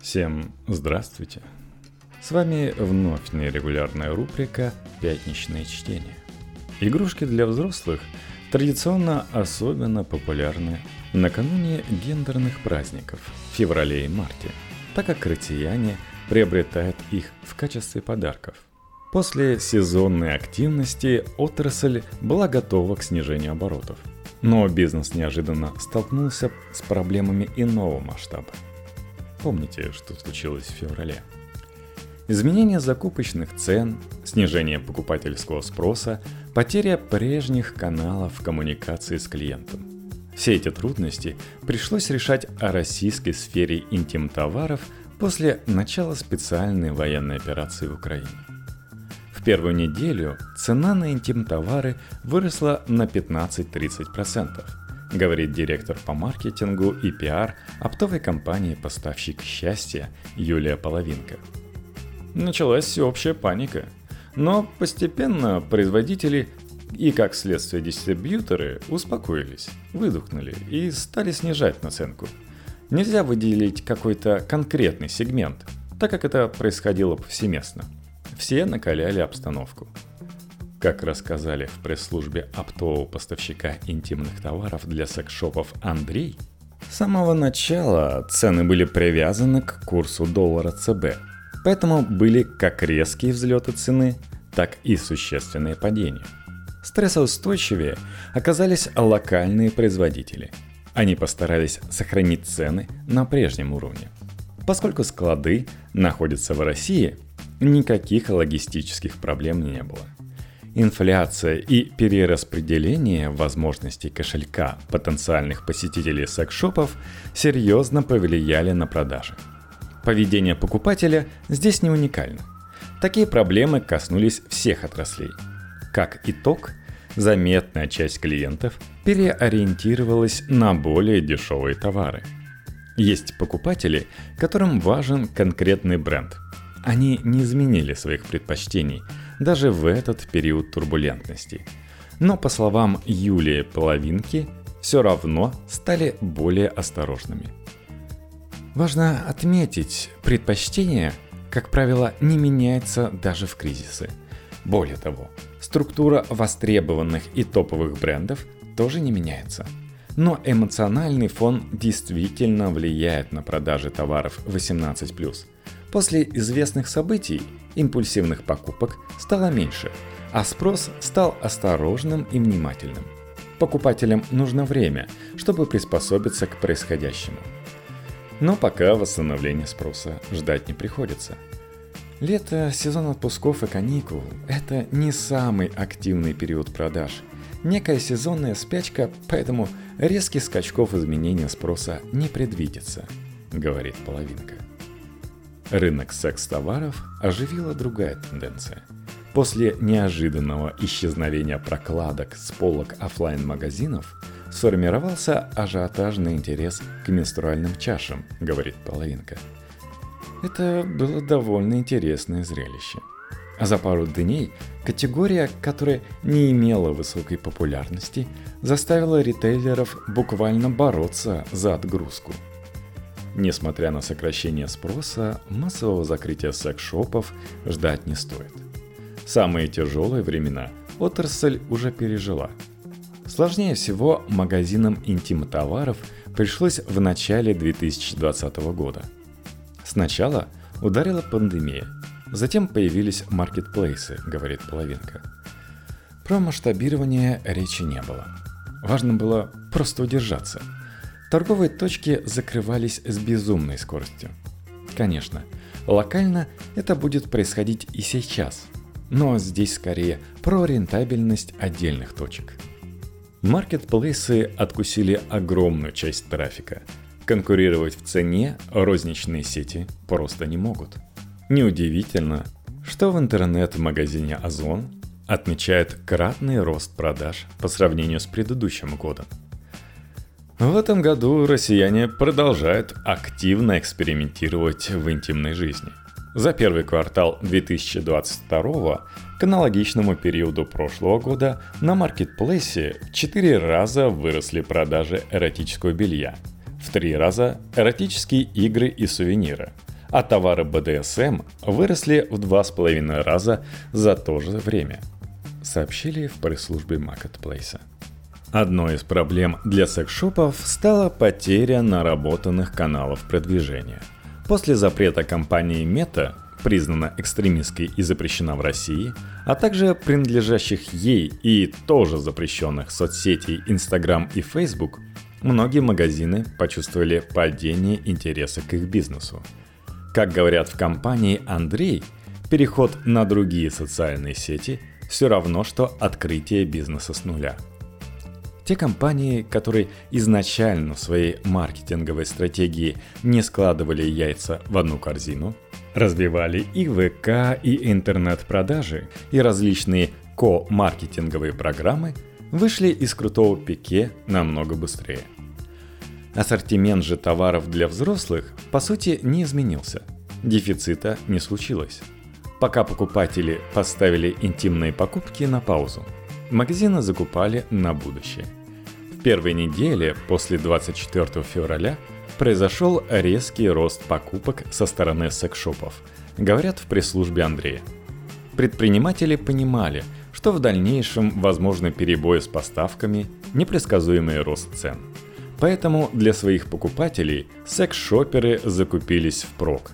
Всем здравствуйте! С вами вновь нерегулярная рубрика «Пятничное чтение». Игрушки для взрослых традиционно особенно популярны накануне гендерных праздников в феврале и марте, так как россияне приобретают их в качестве подарков. После сезонной активности отрасль была готова к снижению оборотов. Но бизнес неожиданно столкнулся с проблемами иного масштаба – Помните, что случилось в феврале? Изменение закупочных цен, снижение покупательского спроса, потеря прежних каналов коммуникации с клиентом. Все эти трудности пришлось решать о российской сфере интим-товаров после начала специальной военной операции в Украине. В первую неделю цена на интим-товары выросла на 15-30% говорит директор по маркетингу и пиар оптовой компании «Поставщик счастья» Юлия Половинка. Началась всеобщая паника. Но постепенно производители и, как следствие, дистрибьюторы успокоились, выдохнули и стали снижать наценку. Нельзя выделить какой-то конкретный сегмент, так как это происходило повсеместно. Все накаляли обстановку – как рассказали в пресс-службе оптового поставщика интимных товаров для секс-шопов Андрей, с самого начала цены были привязаны к курсу доллара ЦБ, поэтому были как резкие взлеты цены, так и существенные падения. Стрессоустойчивее оказались локальные производители. Они постарались сохранить цены на прежнем уровне. Поскольку склады находятся в России, никаких логистических проблем не было – Инфляция и перераспределение возможностей кошелька потенциальных посетителей секс-шопов серьезно повлияли на продажи. Поведение покупателя здесь не уникально. Такие проблемы коснулись всех отраслей. Как итог, заметная часть клиентов переориентировалась на более дешевые товары. Есть покупатели, которым важен конкретный бренд. Они не изменили своих предпочтений – даже в этот период турбулентности. Но по словам Юлии Половинки, все равно стали более осторожными. Важно отметить, предпочтение, как правило, не меняется даже в кризисы. Более того, структура востребованных и топовых брендов тоже не меняется. Но эмоциональный фон действительно влияет на продажи товаров 18+. После известных событий импульсивных покупок стало меньше, а спрос стал осторожным и внимательным. Покупателям нужно время, чтобы приспособиться к происходящему. Но пока восстановления спроса ждать не приходится. Лето, сезон отпусков и каникул – это не самый активный период продаж. Некая сезонная спячка, поэтому резких скачков изменения спроса не предвидится, говорит половинка. Рынок секс-товаров оживила другая тенденция. После неожиданного исчезновения прокладок с полок офлайн магазинов сформировался ажиотажный интерес к менструальным чашам, говорит половинка. Это было довольно интересное зрелище. А за пару дней категория, которая не имела высокой популярности, заставила ритейлеров буквально бороться за отгрузку – Несмотря на сокращение спроса, массового закрытия секс-шопов ждать не стоит. Самые тяжелые времена отрасль уже пережила. Сложнее всего магазинам интим-товаров пришлось в начале 2020 года. Сначала ударила пандемия, затем появились маркетплейсы, говорит половинка. Про масштабирование речи не было. Важно было просто удержаться – Торговые точки закрывались с безумной скоростью. Конечно, локально это будет происходить и сейчас, но здесь скорее про рентабельность отдельных точек. Маркетплейсы откусили огромную часть трафика. Конкурировать в цене розничные сети просто не могут. Неудивительно, что в интернет-магазине Озон отмечает кратный рост продаж по сравнению с предыдущим годом – в этом году россияне продолжают активно экспериментировать в интимной жизни. За первый квартал 2022 к аналогичному периоду прошлого года на маркетплейсе в 4 раза выросли продажи эротического белья, в 3 раза эротические игры и сувениры, а товары БДСМ выросли в два с половиной раза за то же время, сообщили в пресс-службе Marketplace. Одной из проблем для секс-шопов стала потеря наработанных каналов продвижения. После запрета компании Meta, признана экстремистской и запрещена в России, а также принадлежащих ей и тоже запрещенных соцсетей Instagram и Facebook, многие магазины почувствовали падение интереса к их бизнесу. Как говорят в компании Андрей, переход на другие социальные сети все равно, что открытие бизнеса с нуля – те компании, которые изначально в своей маркетинговой стратегии не складывали яйца в одну корзину, развивали и ВК, и интернет-продажи, и различные ко-маркетинговые программы, вышли из крутого пике намного быстрее. Ассортимент же товаров для взрослых, по сути, не изменился. Дефицита не случилось. Пока покупатели поставили интимные покупки на паузу, магазины закупали на будущее – первой неделе после 24 февраля произошел резкий рост покупок со стороны секшопов, говорят в пресс-службе Андрея. Предприниматели понимали, что в дальнейшем возможны перебои с поставками, непредсказуемый рост цен. Поэтому для своих покупателей секс-шоперы закупились впрок.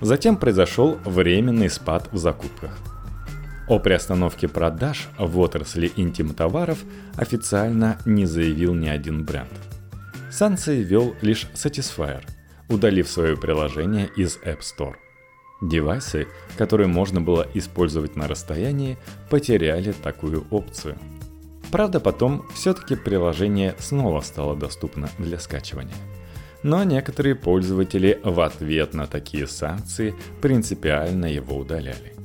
Затем произошел временный спад в закупках – о приостановке продаж в отрасли интим-товаров официально не заявил ни один бренд. Санкции ввел лишь Satisfyer, удалив свое приложение из App Store. Девайсы, которые можно было использовать на расстоянии, потеряли такую опцию. Правда, потом все-таки приложение снова стало доступно для скачивания. Но некоторые пользователи в ответ на такие санкции принципиально его удаляли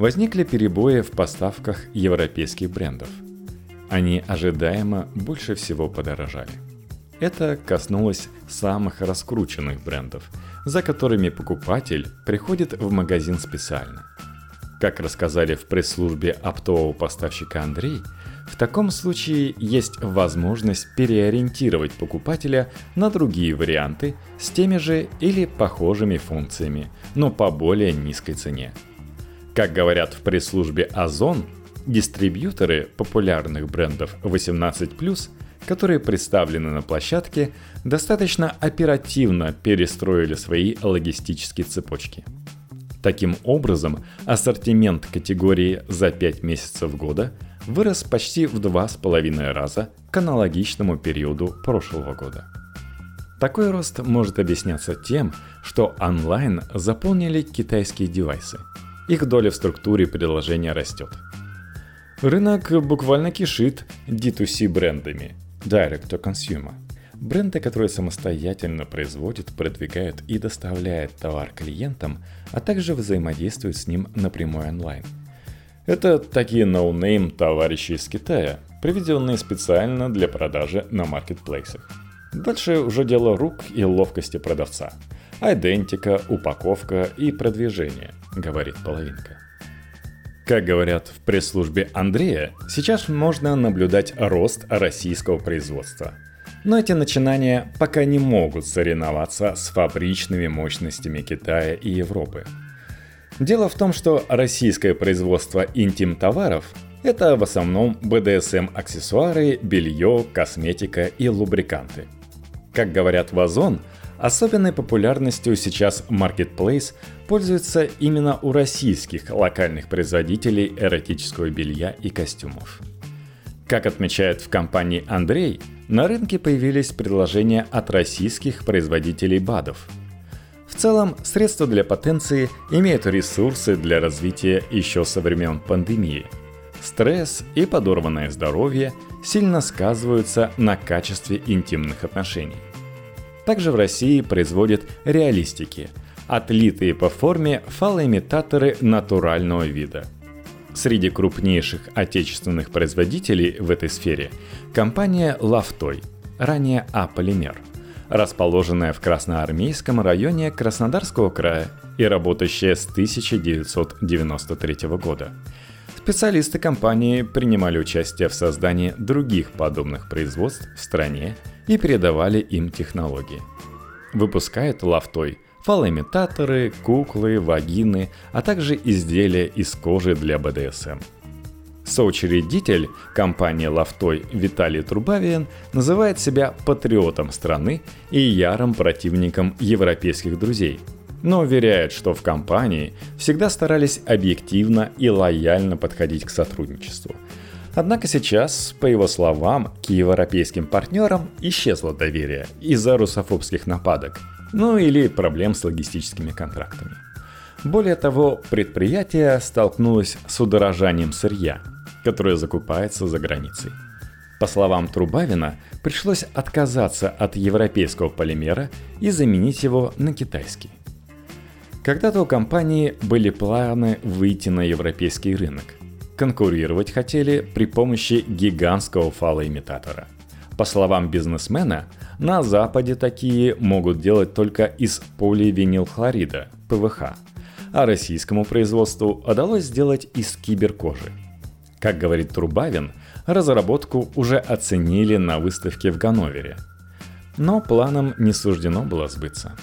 возникли перебои в поставках европейских брендов. Они ожидаемо больше всего подорожали. Это коснулось самых раскрученных брендов, за которыми покупатель приходит в магазин специально. Как рассказали в пресс-службе оптового поставщика Андрей, в таком случае есть возможность переориентировать покупателя на другие варианты с теми же или похожими функциями, но по более низкой цене – как говорят в пресс-службе Озон, дистрибьюторы популярных брендов 18+, которые представлены на площадке, достаточно оперативно перестроили свои логистические цепочки. Таким образом, ассортимент категории за 5 месяцев года вырос почти в 2,5 раза к аналогичному периоду прошлого года. Такой рост может объясняться тем, что онлайн заполнили китайские девайсы – их доля в структуре приложения растет. Рынок буквально кишит D2C брендами – Direct to Consumer. Бренды, которые самостоятельно производят, продвигают и доставляют товар клиентам, а также взаимодействуют с ним напрямую онлайн. Это такие no-name товарищи из Китая, приведенные специально для продажи на маркетплейсах. Дальше уже дело рук и ловкости продавца – айдентика, упаковка и продвижение, говорит половинка. Как говорят в пресс-службе Андрея, сейчас можно наблюдать рост российского производства. Но эти начинания пока не могут соревноваться с фабричными мощностями Китая и Европы. Дело в том, что российское производство интим-товаров – это в основном БДСМ-аксессуары, белье, косметика и лубриканты. Как говорят в Озон, Особенной популярностью сейчас Marketplace пользуется именно у российских локальных производителей эротического белья и костюмов. Как отмечает в компании Андрей, на рынке появились предложения от российских производителей БАДов. Целом, средства для потенции имеют ресурсы для развития еще со времен пандемии. Стресс и подорванное здоровье сильно сказываются на качестве интимных отношений. Также в России производят реалистики – отлитые по форме фалоимитаторы натурального вида. Среди крупнейших отечественных производителей в этой сфере – компания «Лавтой», ранее А-Полимер, расположенная в Красноармейском районе Краснодарского края и работающая с 1993 года. Специалисты компании принимали участие в создании других подобных производств в стране и передавали им технологии. выпускает лафтой фалоимитаторы, куклы, вагины, а также изделия из кожи для БДСМ. Соучредитель компании «Лавтой» Виталий Трубавин называет себя патриотом страны и ярым противником европейских друзей, но уверяет, что в компании всегда старались объективно и лояльно подходить к сотрудничеству. Однако сейчас, по его словам, к европейским партнерам исчезло доверие из-за русофобских нападок, ну или проблем с логистическими контрактами. Более того, предприятие столкнулось с удорожанием сырья, которое закупается за границей. По словам Трубавина, пришлось отказаться от европейского полимера и заменить его на китайский. Когда-то у компании были планы выйти на европейский рынок. Конкурировать хотели при помощи гигантского фалоимитатора. По словам бизнесмена, на Западе такие могут делать только из поливинилхлорида, ПВХ, а российскому производству удалось сделать из киберкожи. Как говорит Трубавин, разработку уже оценили на выставке в Ганновере. Но планам не суждено было сбыться.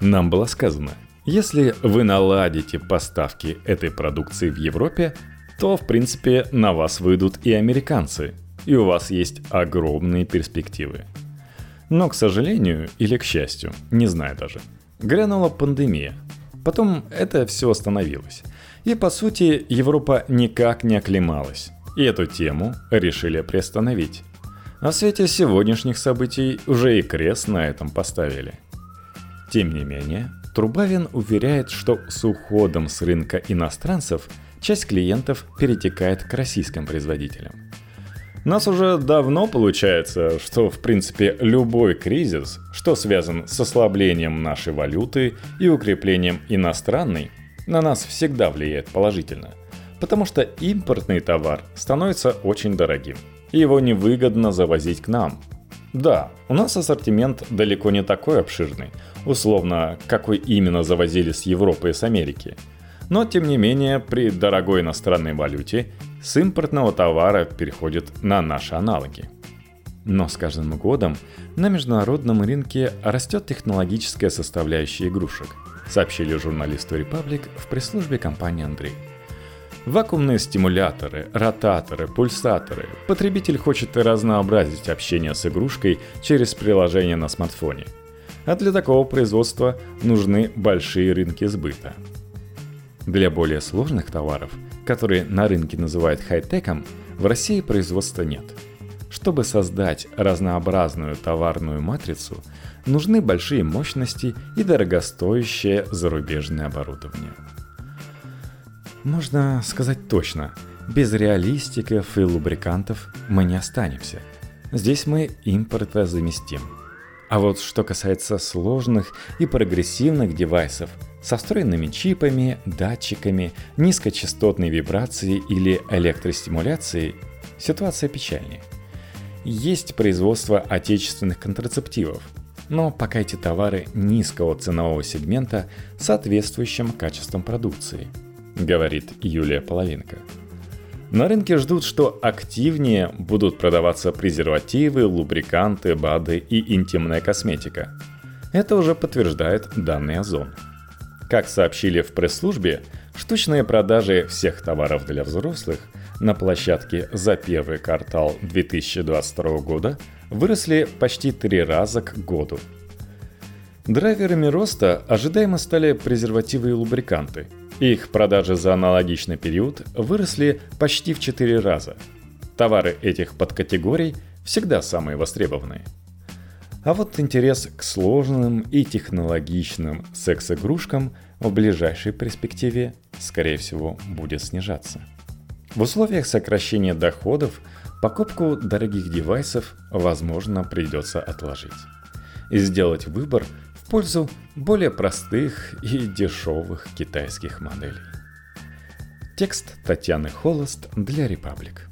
Нам было сказано, если вы наладите поставки этой продукции в Европе, то, в принципе, на вас выйдут и американцы, и у вас есть огромные перспективы. Но, к сожалению, или к счастью, не знаю даже, грянула пандемия. Потом это все остановилось. И по сути Европа никак не оклемалась. И эту тему решили приостановить. А в свете сегодняшних событий уже и крест на этом поставили. Тем не менее, Трубавин уверяет, что с уходом с рынка иностранцев часть клиентов перетекает к российским производителям. Нас уже давно получается, что в принципе любой кризис, что связан с ослаблением нашей валюты и укреплением иностранной, на нас всегда влияет положительно. Потому что импортный товар становится очень дорогим. И его невыгодно завозить к нам. Да, у нас ассортимент далеко не такой обширный, условно, какой именно завозили с Европы и с Америки. Но тем не менее, при дорогой иностранной валюте с импортного товара переходит на наши аналоги. Но с каждым годом на международном рынке растет технологическая составляющая игрушек, сообщили журналисту Republic в пресс-службе компании Андрей. Вакуумные стимуляторы, ротаторы, пульсаторы. Потребитель хочет разнообразить общение с игрушкой через приложение на смартфоне. А для такого производства нужны большие рынки сбыта. Для более сложных товаров – который на рынке называют хай-теком, в России производства нет. Чтобы создать разнообразную товарную матрицу, нужны большие мощности и дорогостоящее зарубежное оборудование. Можно сказать точно, без реалистиков и лубрикантов мы не останемся. Здесь мы импорта заместим. А вот что касается сложных и прогрессивных девайсов – со встроенными чипами, датчиками, низкочастотной вибрацией или электростимуляцией ситуация печальнее. Есть производство отечественных контрацептивов, но пока эти товары низкого ценового сегмента соответствующим качеством продукции, говорит Юлия Половинка. На рынке ждут, что активнее будут продаваться презервативы, лубриканты, БАДы и интимная косметика. Это уже подтверждает данный Озон – как сообщили в пресс-службе, штучные продажи всех товаров для взрослых на площадке за первый квартал 2022 года выросли почти три раза к году. Драйверами роста ожидаемо стали презервативы и лубриканты. Их продажи за аналогичный период выросли почти в 4 раза. Товары этих подкатегорий всегда самые востребованные – а вот интерес к сложным и технологичным секс-игрушкам в ближайшей перспективе, скорее всего, будет снижаться. В условиях сокращения доходов покупку дорогих девайсов, возможно, придется отложить. И сделать выбор в пользу более простых и дешевых китайских моделей. Текст Татьяны Холост для Republic.